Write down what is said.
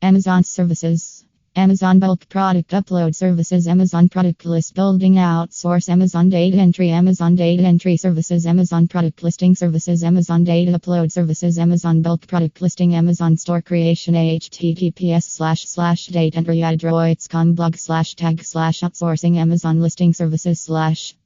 Amazon services. Amazon bulk product upload services, Amazon product list building outsource, Amazon data entry, Amazon data entry services, Amazon product listing services, Amazon data upload services, Amazon bulk product listing, Amazon store creation, HTTPS slash slash date entry. Adroits.com blog slash tag slash outsourcing. Amazon listing services slash